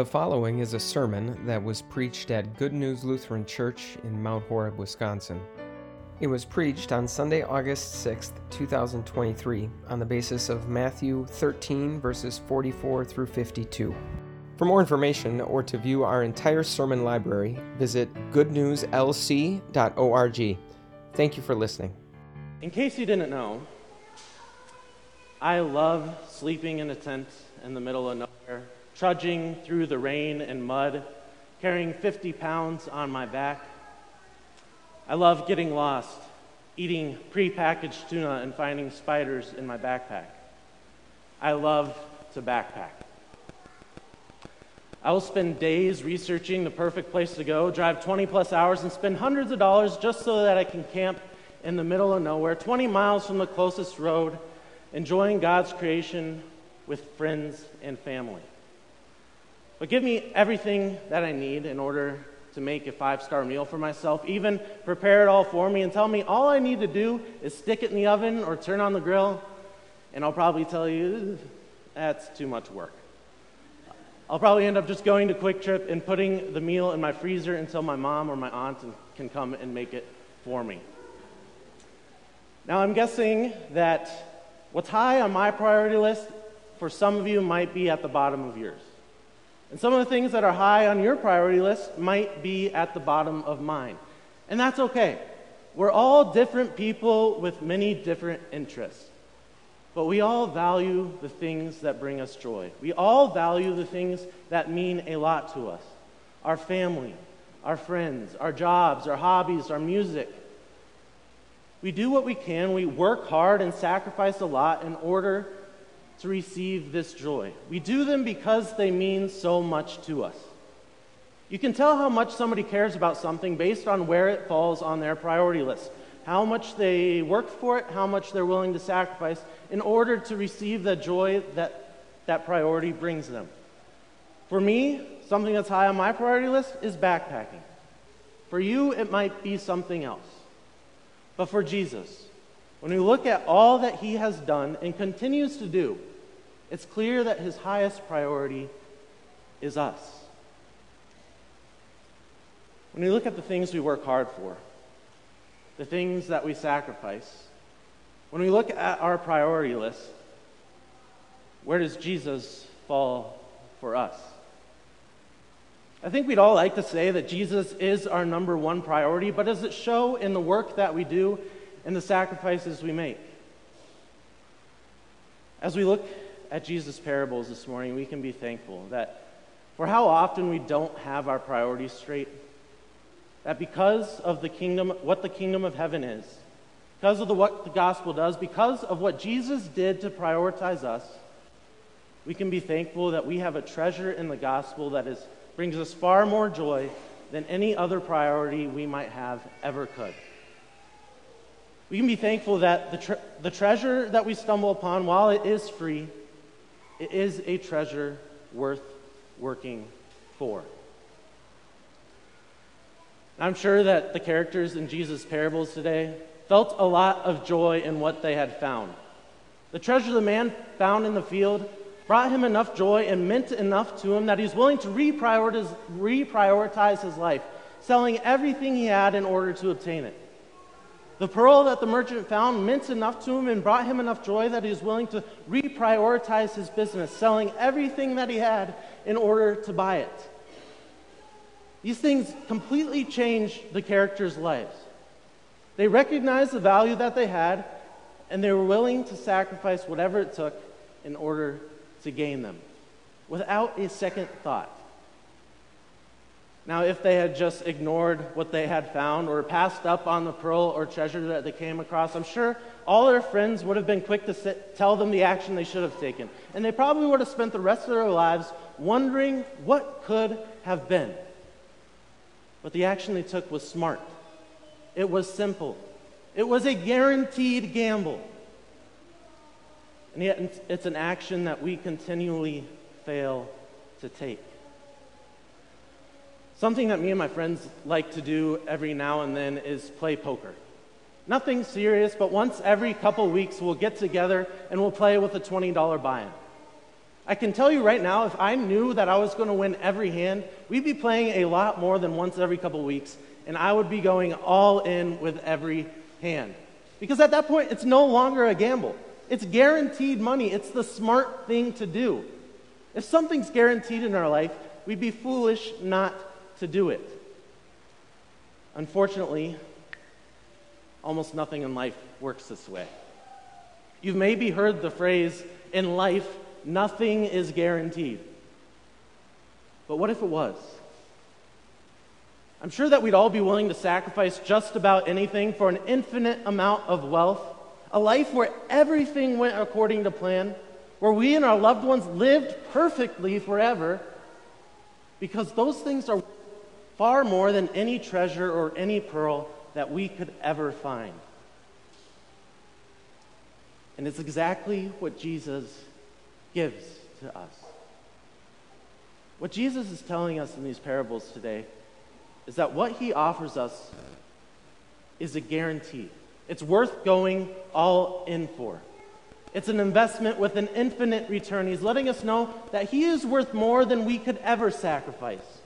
The following is a sermon that was preached at Good News Lutheran Church in Mount Horeb, Wisconsin. It was preached on Sunday, August 6th, 2023, on the basis of Matthew 13, verses 44 through 52. For more information or to view our entire sermon library, visit goodnewslc.org. Thank you for listening. In case you didn't know, I love sleeping in a tent in the middle of nowhere trudging through the rain and mud, carrying 50 pounds on my back. I love getting lost, eating prepackaged tuna and finding spiders in my backpack. I love to backpack. I will spend days researching the perfect place to go, drive 20 plus hours, and spend hundreds of dollars just so that I can camp in the middle of nowhere, 20 miles from the closest road, enjoying God's creation with friends and family. But give me everything that I need in order to make a five star meal for myself. Even prepare it all for me and tell me all I need to do is stick it in the oven or turn on the grill. And I'll probably tell you that's too much work. I'll probably end up just going to Kwik Trip and putting the meal in my freezer until my mom or my aunt can come and make it for me. Now, I'm guessing that what's high on my priority list for some of you might be at the bottom of yours. And some of the things that are high on your priority list might be at the bottom of mine. And that's okay. We're all different people with many different interests. But we all value the things that bring us joy. We all value the things that mean a lot to us our family, our friends, our jobs, our hobbies, our music. We do what we can. We work hard and sacrifice a lot in order to receive this joy. We do them because they mean so much to us. You can tell how much somebody cares about something based on where it falls on their priority list, how much they work for it, how much they're willing to sacrifice in order to receive the joy that that priority brings them. For me, something that's high on my priority list is backpacking. For you, it might be something else. But for Jesus, when we look at all that he has done and continues to do, it's clear that his highest priority is us. When we look at the things we work hard for, the things that we sacrifice, when we look at our priority list, where does Jesus fall for us? I think we'd all like to say that Jesus is our number one priority, but does it show in the work that we do and the sacrifices we make? As we look at Jesus' parables this morning, we can be thankful that for how often we don't have our priorities straight, that because of the kingdom, what the kingdom of heaven is, because of the, what the gospel does, because of what Jesus did to prioritize us, we can be thankful that we have a treasure in the gospel that is, brings us far more joy than any other priority we might have ever could. We can be thankful that the, tre- the treasure that we stumble upon, while it is free, it is a treasure worth working for. I'm sure that the characters in Jesus' parables today felt a lot of joy in what they had found. The treasure the man found in the field brought him enough joy and meant enough to him that he's willing to reprioritize, reprioritize his life, selling everything he had in order to obtain it. The pearl that the merchant found meant enough to him and brought him enough joy that he was willing to reprioritize his business, selling everything that he had in order to buy it. These things completely changed the characters' lives. They recognized the value that they had, and they were willing to sacrifice whatever it took in order to gain them without a second thought. Now, if they had just ignored what they had found or passed up on the pearl or treasure that they came across, I'm sure all their friends would have been quick to sit, tell them the action they should have taken. And they probably would have spent the rest of their lives wondering what could have been. But the action they took was smart, it was simple, it was a guaranteed gamble. And yet, it's an action that we continually fail to take. Something that me and my friends like to do every now and then is play poker. Nothing serious, but once every couple weeks we'll get together and we'll play with a $20 buy in. I can tell you right now, if I knew that I was going to win every hand, we'd be playing a lot more than once every couple weeks, and I would be going all in with every hand. Because at that point, it's no longer a gamble. It's guaranteed money. It's the smart thing to do. If something's guaranteed in our life, we'd be foolish not to do it. Unfortunately, almost nothing in life works this way. You've maybe heard the phrase, in life, nothing is guaranteed. But what if it was? I'm sure that we'd all be willing to sacrifice just about anything for an infinite amount of wealth, a life where everything went according to plan, where we and our loved ones lived perfectly forever, because those things are far more than any treasure or any pearl that we could ever find. And it's exactly what Jesus gives to us. What Jesus is telling us in these parables today is that what he offers us is a guarantee. It's worth going all in for. It's an investment with an infinite return. He's letting us know that he is worth more than we could ever sacrifice.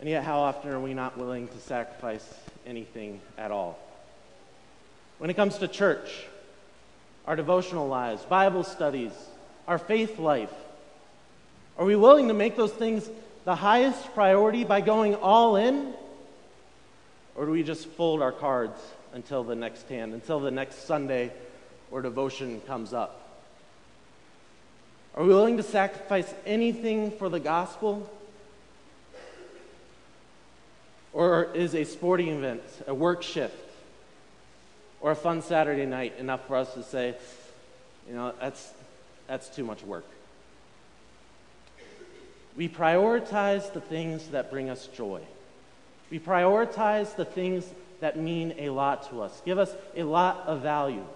And yet, how often are we not willing to sacrifice anything at all? When it comes to church, our devotional lives, Bible studies, our faith life, are we willing to make those things the highest priority by going all in? Or do we just fold our cards until the next hand, until the next Sunday or devotion comes up? Are we willing to sacrifice anything for the gospel? Or is a sporting event, a work shift, or a fun Saturday night enough for us to say, you know, that's, that's too much work? We prioritize the things that bring us joy. We prioritize the things that mean a lot to us, give us a lot of value.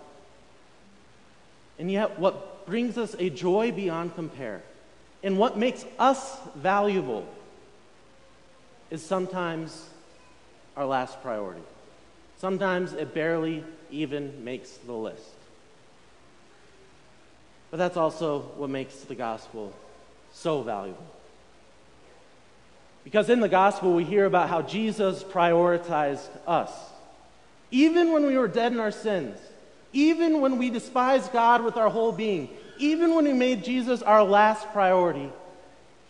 And yet, what brings us a joy beyond compare and what makes us valuable is sometimes our last priority. Sometimes it barely even makes the list. But that's also what makes the gospel so valuable. Because in the gospel, we hear about how Jesus prioritized us. Even when we were dead in our sins, even when we despised God with our whole being, even when we made Jesus our last priority,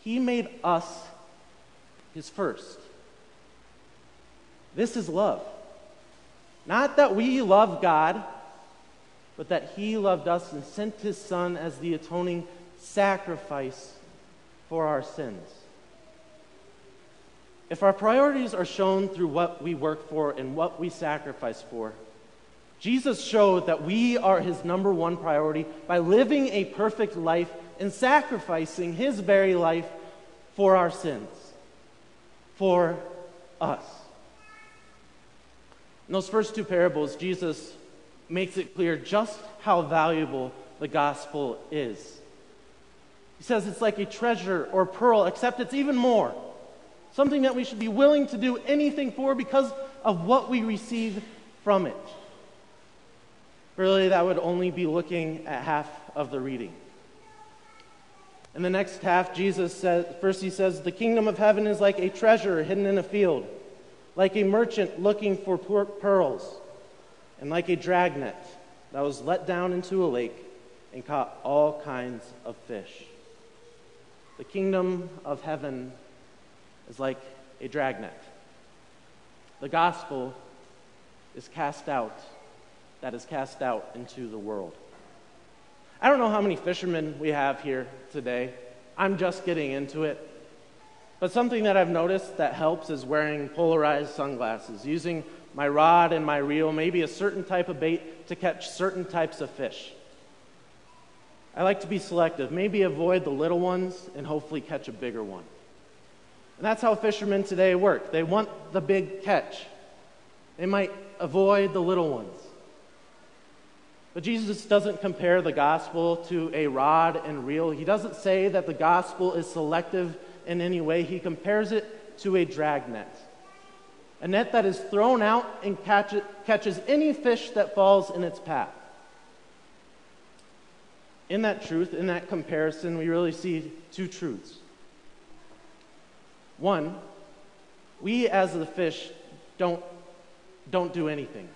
He made us His first. This is love. Not that we love God, but that He loved us and sent His Son as the atoning sacrifice for our sins. If our priorities are shown through what we work for and what we sacrifice for, Jesus showed that we are his number one priority by living a perfect life and sacrificing his very life for our sins, for us. In those first two parables, Jesus makes it clear just how valuable the gospel is. He says it's like a treasure or pearl, except it's even more something that we should be willing to do anything for because of what we receive from it. Really, that would only be looking at half of the reading. In the next half, Jesus says, first he says, The kingdom of heaven is like a treasure hidden in a field, like a merchant looking for pearls, and like a dragnet that was let down into a lake and caught all kinds of fish. The kingdom of heaven is like a dragnet. The gospel is cast out, that is cast out into the world. I don't know how many fishermen we have here today. I'm just getting into it. But something that I've noticed that helps is wearing polarized sunglasses, using my rod and my reel, maybe a certain type of bait to catch certain types of fish. I like to be selective, maybe avoid the little ones and hopefully catch a bigger one. And that's how fishermen today work. They want the big catch, they might avoid the little ones. But Jesus doesn't compare the gospel to a rod and reel. He doesn't say that the gospel is selective in any way. He compares it to a dragnet a net that is thrown out and catch catches any fish that falls in its path. in that truth, in that comparison, we really see two truths. One, we as the fish don't, don't do anything.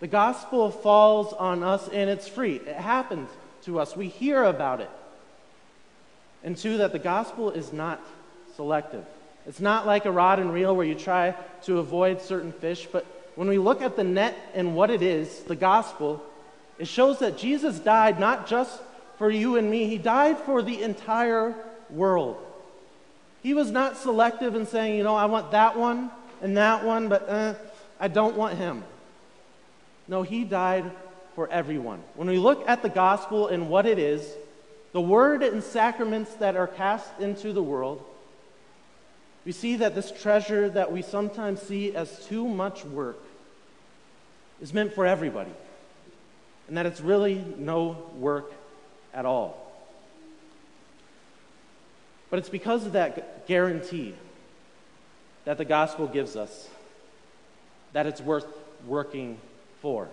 The gospel falls on us and it's free. It happens to us. We hear about it. And two, that the gospel is not selective. It's not like a rod and reel where you try to avoid certain fish, but when we look at the net and what it is, the gospel, it shows that Jesus died not just for you and me, he died for the entire world. He was not selective in saying, you know, I want that one and that one, but uh, I don't want him. No, he died for everyone. When we look at the gospel and what it is, the word and sacraments that are cast into the world, we see that this treasure that we sometimes see as too much work is meant for everybody, and that it's really no work at all. But it's because of that guarantee that the gospel gives us that it's worth working for.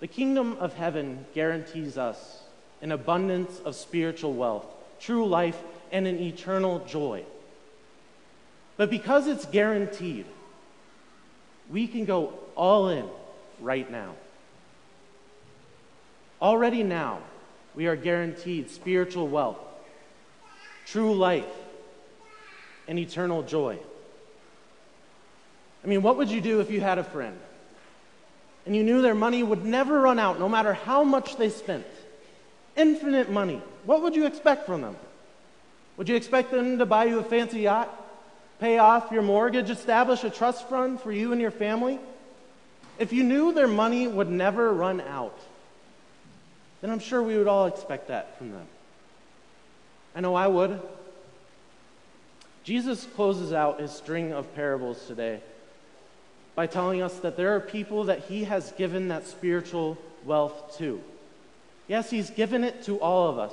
The kingdom of heaven guarantees us an abundance of spiritual wealth, true life, and an eternal joy. But because it's guaranteed, we can go all in right now. Already now, we are guaranteed spiritual wealth, true life, and eternal joy. I mean, what would you do if you had a friend and you knew their money would never run out no matter how much they spent? Infinite money. What would you expect from them? Would you expect them to buy you a fancy yacht, pay off your mortgage, establish a trust fund for you and your family? If you knew their money would never run out, then I'm sure we would all expect that from them. I know I would. Jesus closes out his string of parables today by telling us that there are people that he has given that spiritual wealth to. Yes, he's given it to all of us,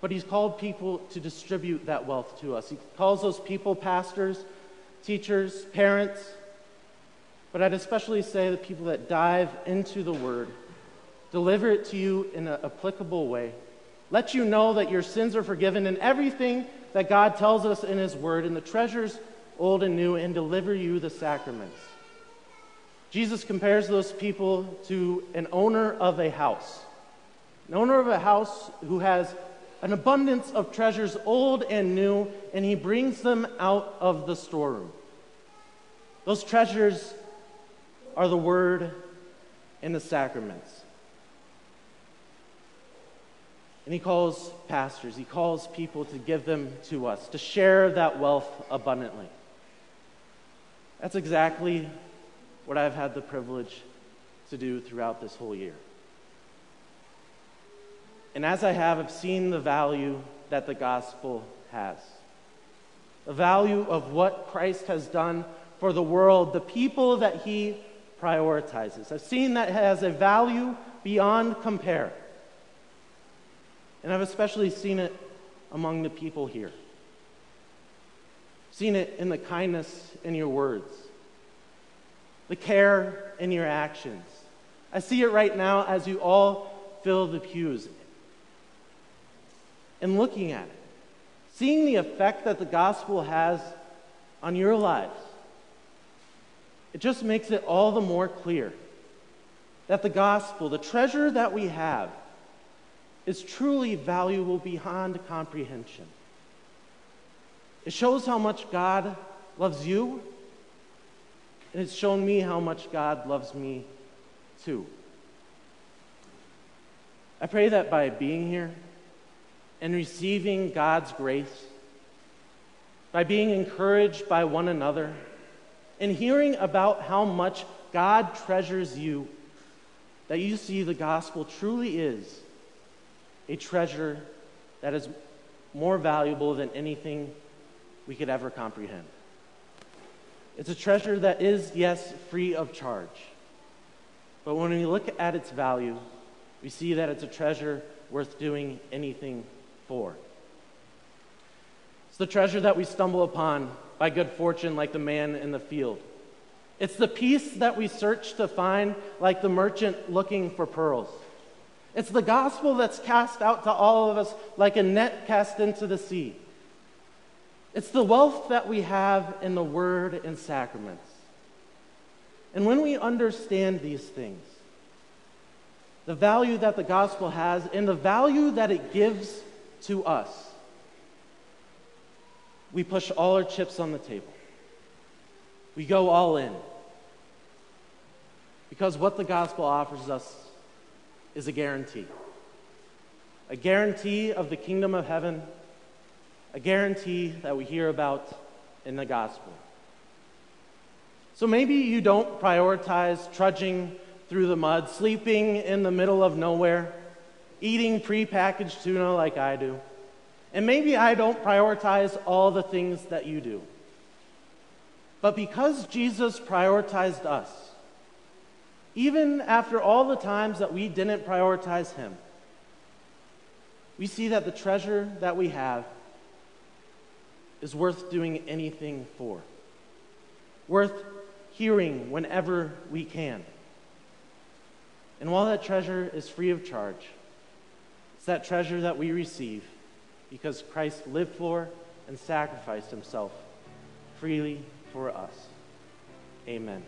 but he's called people to distribute that wealth to us. He calls those people pastors, teachers, parents, but I'd especially say the people that dive into the word deliver it to you in an applicable way, let you know that your sins are forgiven and everything that God tells us in His Word, and the treasures old and new, and deliver you the sacraments. Jesus compares those people to an owner of a house, an owner of a house who has an abundance of treasures, old and new, and he brings them out of the storeroom. Those treasures are the Word and the sacraments. And he calls pastors, he calls people to give them to us, to share that wealth abundantly. That's exactly what I've had the privilege to do throughout this whole year. And as I have, I've seen the value that the gospel has the value of what Christ has done for the world, the people that he prioritizes. I've seen that has a value beyond compare. And I've especially seen it among the people here. Seen it in the kindness in your words, the care in your actions. I see it right now as you all fill the pews and looking at it, seeing the effect that the gospel has on your lives. It just makes it all the more clear that the gospel, the treasure that we have, is truly valuable beyond comprehension. It shows how much God loves you, and it's shown me how much God loves me too. I pray that by being here and receiving God's grace, by being encouraged by one another, and hearing about how much God treasures you, that you see the gospel truly is a treasure that is more valuable than anything we could ever comprehend. It's a treasure that is, yes, free of charge. But when we look at its value, we see that it's a treasure worth doing anything for. It's the treasure that we stumble upon by good fortune, like the man in the field. It's the peace that we search to find, like the merchant looking for pearls. It's the gospel that's cast out to all of us like a net cast into the sea. It's the wealth that we have in the word and sacraments. And when we understand these things, the value that the gospel has and the value that it gives to us, we push all our chips on the table. We go all in. Because what the gospel offers us is a guarantee a guarantee of the kingdom of heaven, a guarantee that we hear about in the gospel. So maybe you don't prioritize trudging through the mud, sleeping in the middle of nowhere, eating prepackaged tuna like I do. And maybe I don't prioritize all the things that you do. But because Jesus prioritized us, even after all the times that we didn't prioritize Him, we see that the treasure that we have is worth doing anything for, worth hearing whenever we can. And while that treasure is free of charge, it's that treasure that we receive because Christ lived for and sacrificed himself freely for us. Amen.